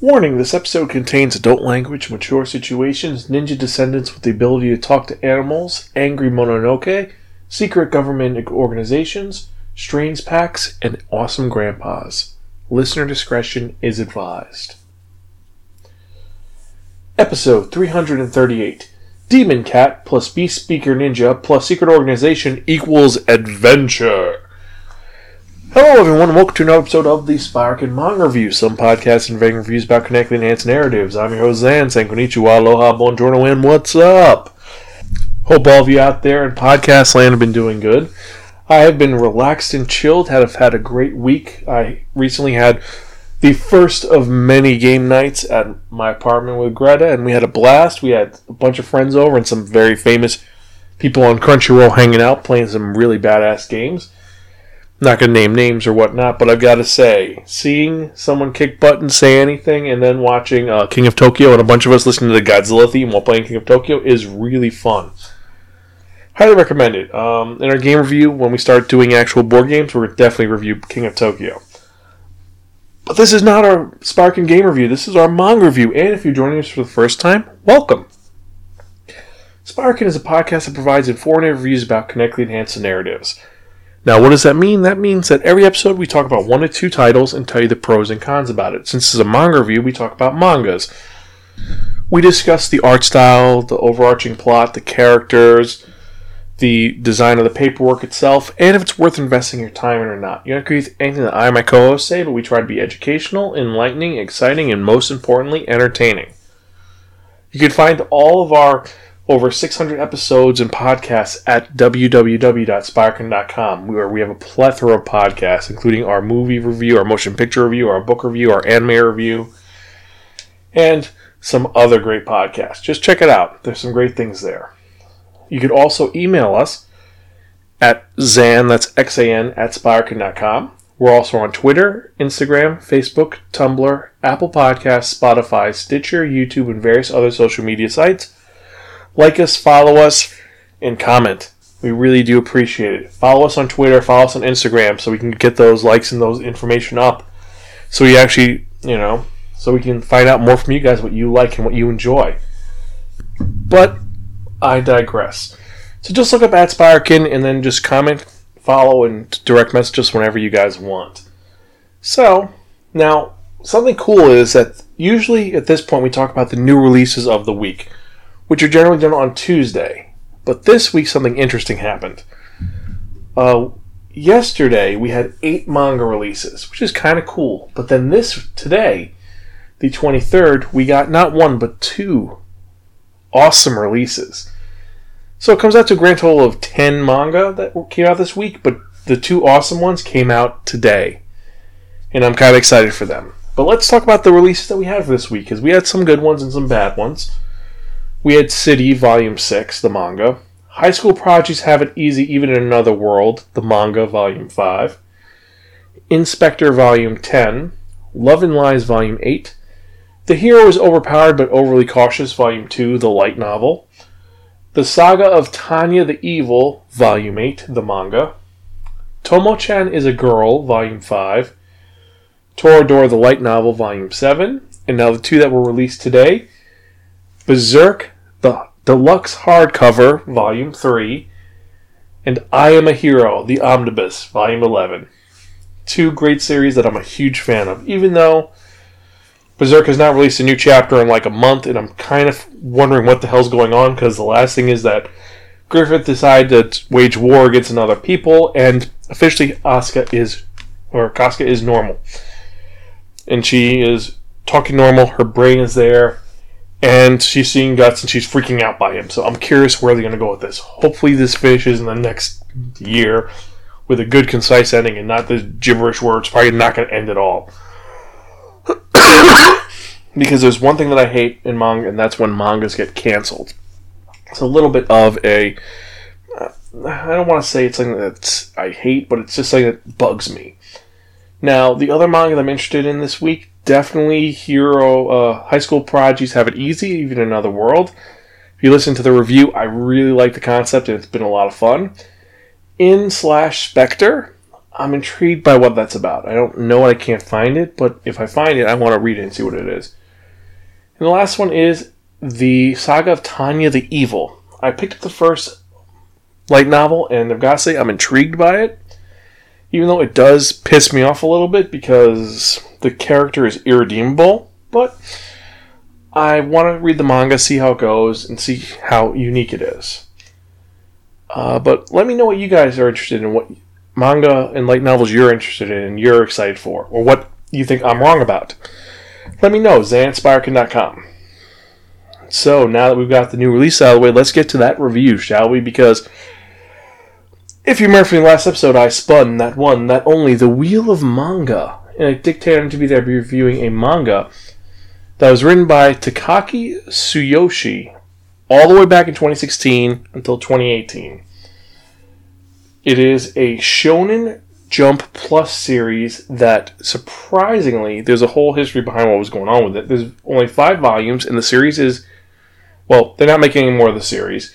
Warning this episode contains adult language, mature situations, ninja descendants with the ability to talk to animals, angry Mononoke, secret government organizations, strange packs, and awesome grandpas. Listener discretion is advised. Episode 338 Demon Cat plus Beast Speaker Ninja plus Secret Organization equals Adventure. Hello, everyone, welcome to another episode of the Spark and Manga Review, some podcasts and varying reviews about connecting enhanced narratives. I'm your host, Zan, saying konnichiwa, aloha, buongiorno, and what's up? Hope all of you out there in podcast land have been doing good. I have been relaxed and chilled, have had a great week. I recently had the first of many game nights at my apartment with Greta, and we had a blast. We had a bunch of friends over and some very famous people on Crunchyroll hanging out, playing some really badass games not going to name names or whatnot, but I've got to say, seeing someone kick butt and say anything, and then watching uh, King of Tokyo and a bunch of us listening to the Godzilla theme while playing King of Tokyo is really fun. Highly recommend it. Um, in our game review, when we start doing actual board games, we're definitely review King of Tokyo. But this is not our Spark and Game review. This is our manga review. And if you're joining us for the first time, welcome. Sparkin is a podcast that provides informative reviews about connectly enhanced narratives. Now, what does that mean? That means that every episode we talk about one or two titles and tell you the pros and cons about it. Since it's a manga review, we talk about mangas. We discuss the art style, the overarching plot, the characters, the design of the paperwork itself, and if it's worth investing your time in or not. You don't agree with anything that I and my co hosts say, but we try to be educational, enlightening, exciting, and most importantly, entertaining. You can find all of our over 600 episodes and podcasts at www.sparkin.com, where we have a plethora of podcasts, including our movie review, our motion picture review, our book review, our anime review, and some other great podcasts. Just check it out. There's some great things there. You could also email us at Zan, that's X-A-N, at Sparkin.com. We're also on Twitter, Instagram, Facebook, Tumblr, Apple Podcasts, Spotify, Stitcher, YouTube, and various other social media sites. Like us, follow us, and comment. We really do appreciate it. Follow us on Twitter, follow us on Instagram so we can get those likes and those information up. So we actually, you know, so we can find out more from you guys what you like and what you enjoy. But I digress. So just look up at Sparkin and then just comment, follow, and direct message us whenever you guys want. So, now, something cool is that usually at this point we talk about the new releases of the week which are generally done on Tuesday. But this week, something interesting happened. Uh, yesterday, we had eight manga releases, which is kind of cool. But then this today, the 23rd, we got not one but two awesome releases. So it comes out to a grand total of 10 manga that came out this week, but the two awesome ones came out today. And I'm kind of excited for them. But let's talk about the releases that we had for this week, because we had some good ones and some bad ones. We had City Volume 6, the manga. High School Prodigies Have It Easy Even in Another World, the manga, Volume 5. In/Spectre Volume 10. Love and Lies Volume 8. The Hero is Overpowered but Overly Cautious, Volume 2, the light novel. The Saga of Tanya the Evil, Volume 8, the manga. Tomo-chan is a Girl, Volume 5. Toradora the light novel, Volume 7. And now the two that were released today Berserk, the deluxe hardcover, Volume 3, and I Am a Hero, the Omnibus, Volume 11. Two great series that I'm a huge fan of, even though Berserk has not released a new chapter in like a month, and I'm kind of wondering what the hell's going on because the last thing is that Griffith decided to wage war against another people, and officially Asuka is, or Casca is normal. And she is talking normal, her brain is there, and she's seeing guts and she's freaking out by him. So I'm curious where they're going to go with this. Hopefully, this finishes in the next year with a good, concise ending and not the gibberish where it's probably not going to end at all. because there's one thing that I hate in manga, and that's when mangas get canceled. It's a little bit of a. Uh, I don't want to say it's something that I hate, but it's just something that bugs me. Now, the other manga that I'm interested in this week definitely hero uh, high school prodigies have it easy, even in another world. If you listen to the review, I really like the concept and it's been a lot of fun. In slash Spectre, I'm intrigued by what that's about. I don't know I can't find it, but if I find it, I want to read it and see what it is. And the last one is the Saga of Tanya the Evil. I picked up the first light novel, and I've got to say I'm intrigued by it, even though it does piss me off a little bit because the character is irredeemable. But I want to read the manga, see how it goes, and see how unique it is. Uh, but let me know what you guys are interested in, what manga and light novels you're interested in and you're excited for, or what you think I'm wrong about. Let me know, zanspirekin.com. So now that we've got the new release out of the way, let's get to that review, shall we? Because if you remember from the last episode, I spun that one, that only, the Wheel of Manga. And I dictated to be there reviewing a manga that was written by Takaki Tsuyoshi all the way back in 2016 until 2018. It is a Shonen Jump Plus series that surprisingly, there's a whole history behind what was going on with it. There's only five volumes, and the series is, well, they're not making any more of the series.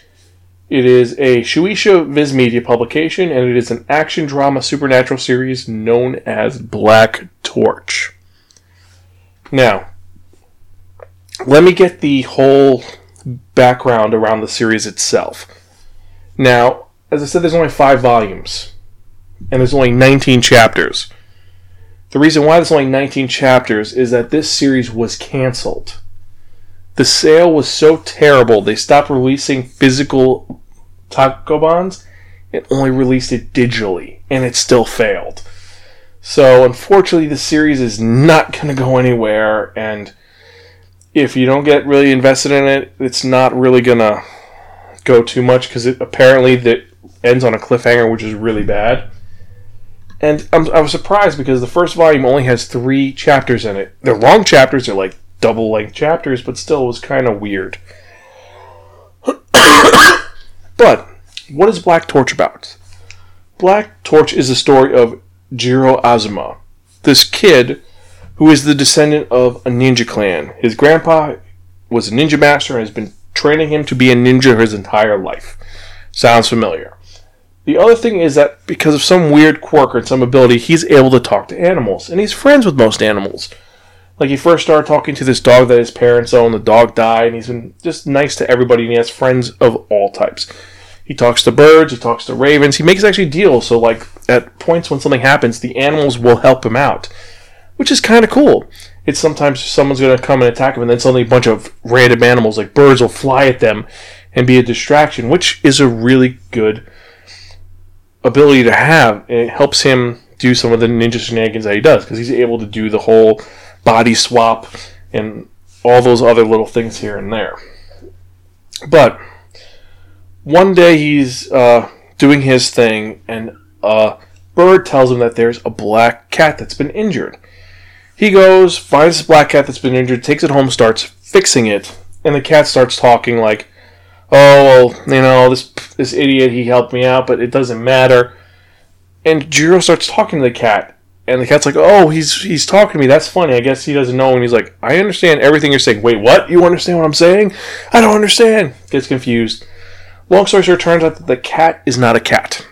It is a Shueisha Viz Media publication, and it is an action drama supernatural series known as Black Torch. Now, let me get the whole background around the series itself. Now, as I said, there's only five volumes, and there's only 19 chapters. The reason why there's only 19 chapters is that this series was canceled. The sale was so terrible, they stopped releasing physical tankobons and only released it digitally, and it still failed. So, unfortunately, the series is not going to go anywhere, and if you don't get really invested in it, it's not really gonna go too much because it apparently that ends on a cliffhanger, which is really bad. And I'm, I was surprised because the first volume only has three chapters in it. They're long chapters; they're like double length chapters, but still, it was kind of weird. But what is Black Torch about? Black Torch is the story of Jiro Azuma, this kid who is the descendant of a ninja clan. His grandpa was a ninja master and has been training him to be a ninja his entire life. Sounds familiar. The other thing is that because of some weird quirk or some ability, he's able to talk to animals, and he's friends with most animals. Like he first started talking to this dog that his parents own, the dog died, and he's been just nice to everybody, and he has friends of all types. He talks to birds, he talks to ravens, he makes actually deals, so like at points when something happens, the animals will help him out which is kind of cool. It's sometimes someone's going to come and attack him, and then suddenly a bunch of random animals like birds will fly at them and be a distraction, which is a really good ability to have. It helps him do some of the ninja shenanigans that he does because he's able to do the whole body swap and all those other little things here and there. But one day he's uh, doing his thing, and a bird tells him that there's a black cat that's been injured. He goes, finds this black cat that's been injured, takes it home, starts fixing it, and the cat starts talking like, "Oh, well, you know, this this idiot, he helped me out, but it doesn't matter." And Jiro starts talking to the cat, and the cat's like, "Oh, he's he's talking to me. That's funny. I guess he doesn't know." And he's like, "I understand everything you're saying." Wait, what? You understand what I'm saying? I don't understand. Gets confused. Long story short, turns out that the cat is not a cat.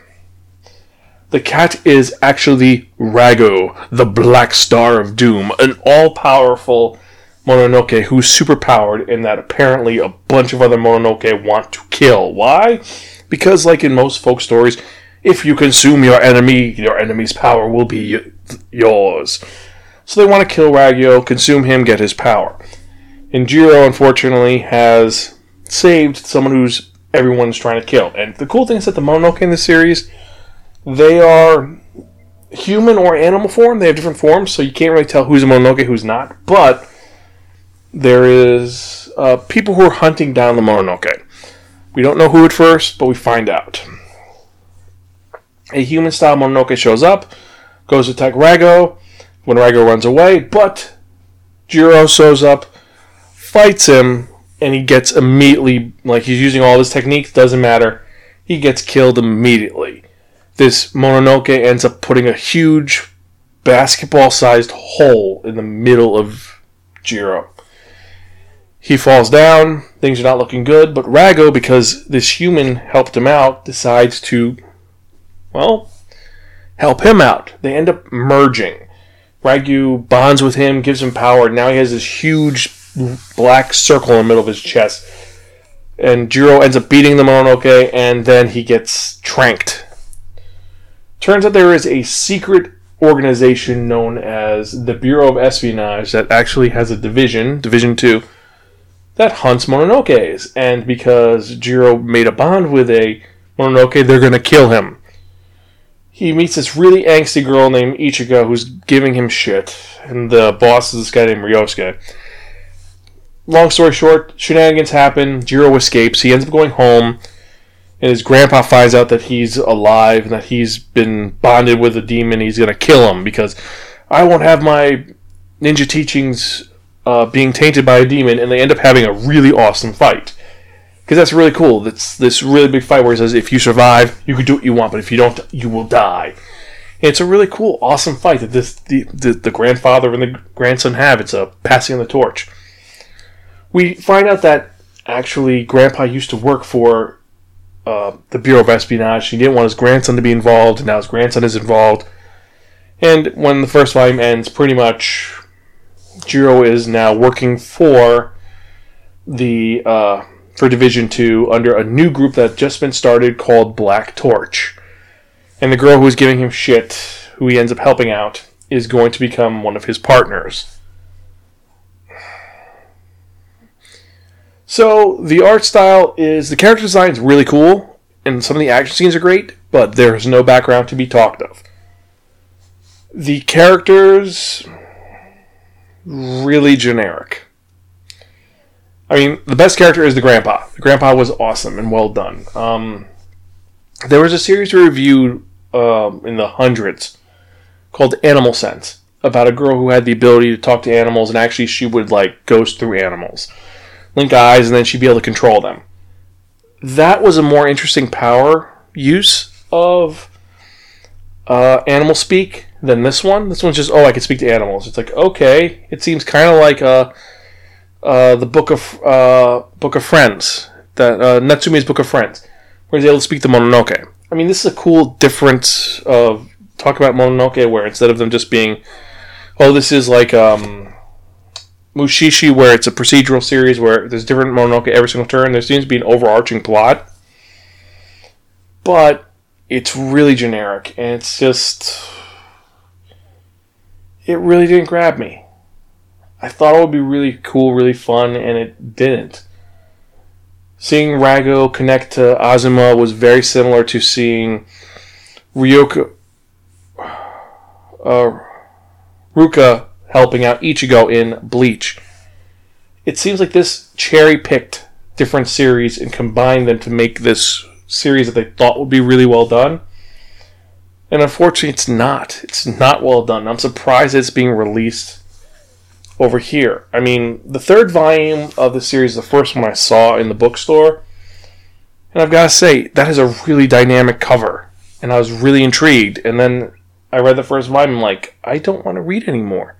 The cat is actually Rago, the Black Star of Doom, an all powerful Mononoke who's superpowered and that apparently a bunch of other Mononoke want to kill. Why? Because, like in most folk stories, if you consume your enemy, your enemy's power will be yours. So they want to kill Rago, consume him, get his power. And Jiro, unfortunately, has saved someone who's everyone's trying to kill. And the cool thing is that the Mononoke in this series they are human or animal form. They have different forms, so you can't really tell who's a Mononoke, who's not. But there is uh, people who are hunting down the Mononoke. We don't know who at first, but we find out. A human style Mononoke shows up, goes to attack Rago when Rago runs away, but Jiro shows up, fights him, and he gets immediately, like he's using all his techniques, doesn't matter. He gets killed immediately this Mononoke ends up putting a huge basketball sized hole in the middle of Jiro. He falls down, things are not looking good, but Rago, because this human helped him out, decides to, well, help him out. They end up merging. Rago bonds with him, gives him power. Now he has this huge black circle in the middle of his chest. And Jiro ends up beating the Mononoke, and then he gets tranked. Turns out there is a secret organization known as the Bureau of Espionage that actually has a division, Division 2, that hunts Mononokes. And because Jiro made a bond with a Mononoke, they're going to kill him. He meets this really angsty girl named Ichigo who's giving him shit. And the boss is this guy named Ryosuke. Long story short, shenanigans happen. Jiro escapes. He ends up going home. And his grandpa finds out that he's alive and that he's been bonded with a demon. He's to kill him because I won't have my ninja teachings uh, being tainted by a demon. And they end up having a really awesome fight because that's really cool. That's this really big fight where he says, "If you survive, you can do what you want, but if you don't, you will die." And it's a really cool, awesome fight that this the, the, the grandfather and the grandson have. It's a passing of the torch. We find out that actually Grandpa used to work for uh, the Bureau of Espionage. He didn't want his grandson to be involved, and now his grandson is involved. And when the first volume ends, pretty much Jiro is now working for the uh, for Division 2 under a new group that just been started called Black Torch. And the girl who is giving him shit, who he ends up helping out, is going to become one of his partners. So the art style is the character design is really cool, and some of the action scenes are great, but there's no background to be talked of. The characters really generic. I mean, the best character is the grandpa. The grandpa was awesome and well done. Um, there was a series we reviewed um, in the hundreds called Animal Sense about a girl who had the ability to talk to animals, and actually she would like ghost through animals, link eyes, and then she'd be able to control them. That was a more interesting power use of uh, animal speak than this one. This one's just oh, I can speak to animals. It's like okay, it seems kind of like a uh, the book of uh, Book of Friends, that uh, Book of Friends, where he's able to speak to Mononoke. I mean, this is a cool difference of talk about Mononoke, where instead of them just being, oh, this is like um, Mushishi, where it's a procedural series where there's different Mononoke every single turn. There seems to be an overarching plot, but it's really generic, and it's just, it really didn't grab me. I thought it would be really cool, really fun, and it didn't. Seeing Rago connect to Azuma was very similar to seeing Ryoka, uh, Rukia helping out Ichigo in Bleach. It seems like this cherry picked different series and combined them to make this series that they thought would be really well done. And unfortunately, it's not. It's not well done. I'm surprised it's being released over here. I mean, the third volume of the series, the first one I saw in the bookstore, and I've got to say, that is a really dynamic cover. And I was really intrigued. And then I read the first volume, I'm like, I don't want to read anymore.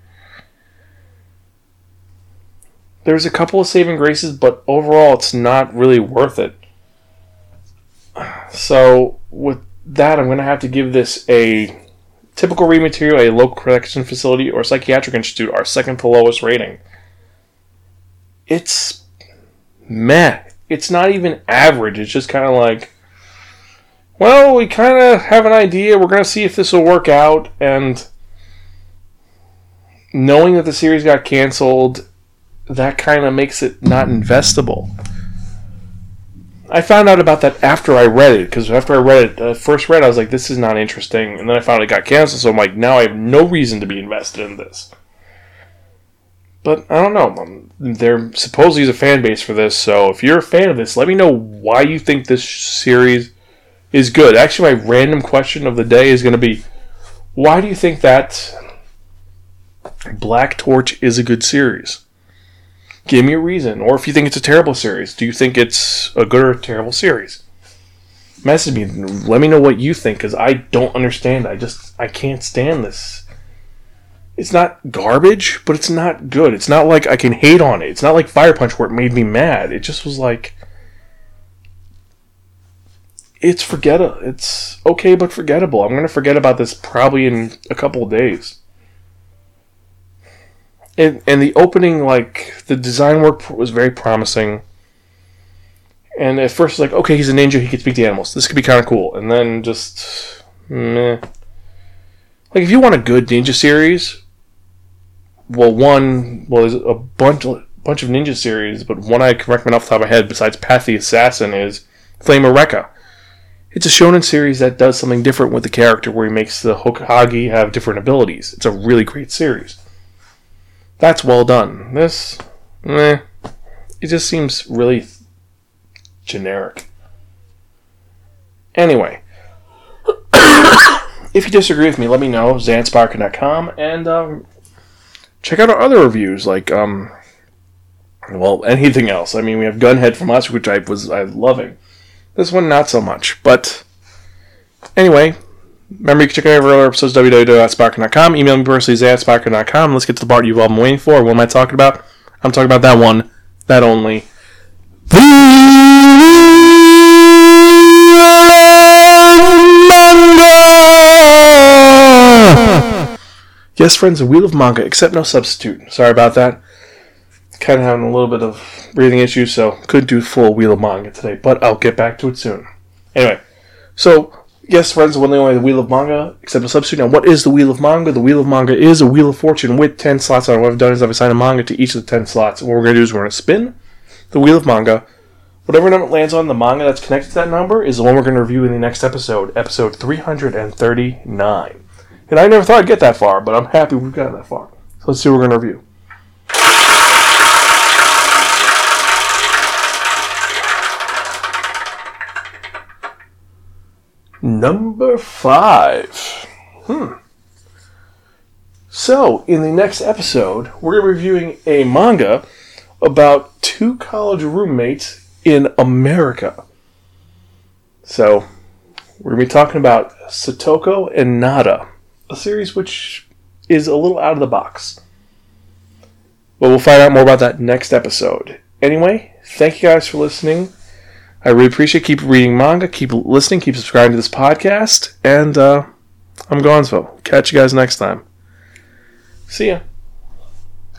There's a couple of saving graces, but overall, it's not really worth it. So, with that, I'm going to have to give this a Typical read material, a local correction facility, or psychiatric institute are second to lowest rating. It's meh. It's not even average. It's just kind of like, well, we kind of have an idea. We're going to see if this will work out. And knowing that the series got canceled, that kind of makes it not investable. I found out about that after I read it because after I read it, uh, first read, I was like, "This is not interesting," and then I found it got canceled. So I'm like, now I have no reason to be invested in this. But I don't know. Um, there supposedly is a fan base for this, so if you're a fan of this, let me know why you think this series is good. Actually, my random question of the day is going to be, why do you think that Black Torch is a good series? Give me a reason. Or if you think it's a terrible series, do you think it's a good or a terrible series? Message me. Let me know what you think because I don't understand. I just I can't stand this. It's not garbage, but it's not good. It's not like I can hate on it. It's not like Fire Punch where it made me mad. It just was like it's forgettable. It's okay, but forgettable. I'm to forget about this probably in a couple days. And, and the opening, like, the design work was very promising. And at first, like, okay, he's a ninja, he can speak to animals. This could be kind of cool. And then just, meh. Like, if you want a good ninja series, well, one, well, there's a bunch, bunch of ninja series, but one I can recommend off the top of my head, besides Path the Assassin, is Flame of Recca. It's a shonen series that does something different with the character, where he makes the Hokage have different abilities. It's a really great series. That's well done. This, meh, it just seems really generic. Anyway, if you disagree with me, let me know. Zansparker.com and um, check out our other reviews, like um, well, anything else. I mean, we have Gunhead from us, which I was I loving. This one, not so much. But anyway, remember you can check out our other episodes www.sparker.com. Email me personally, zatsparker.com. Let's get to the part you've all been waiting for. What am I talking about? I'm talking about that one, that only. Yes, friends, a wheel of manga, except no substitute. Sorry about that. Kind of having a little bit of breathing issues, so could do full wheel of manga today, but I'll get back to it soon. Anyway, so yes, friends, one thing only the wheel of manga, except no substitute. Now, what is the wheel of manga? The wheel of manga is a wheel of fortune with ten slots on. it. What I've done is I've assigned a manga to each of the ten slots. And what we're going to do is we're going to spin the wheel of manga. Whatever number it lands on, the manga that's connected to that number is the one we're going to review in the next episode, episode 339. And I never thought I'd get that far, but I'm happy we've gotten that far. So let's see what we're going to review. Number five. Hmm. So, in the next episode, we're going reviewing a manga about two college roommates in America. So, we're going to be talking about Satoko and Nada, a series which is a little out of the box. But we'll find out more about that next episode. Anyway, thank you guys for listening. I really appreciate. Keep reading manga, keep listening, keep subscribing to this podcast, and uh, I'm Gonzo. Catch you guys next time. See ya.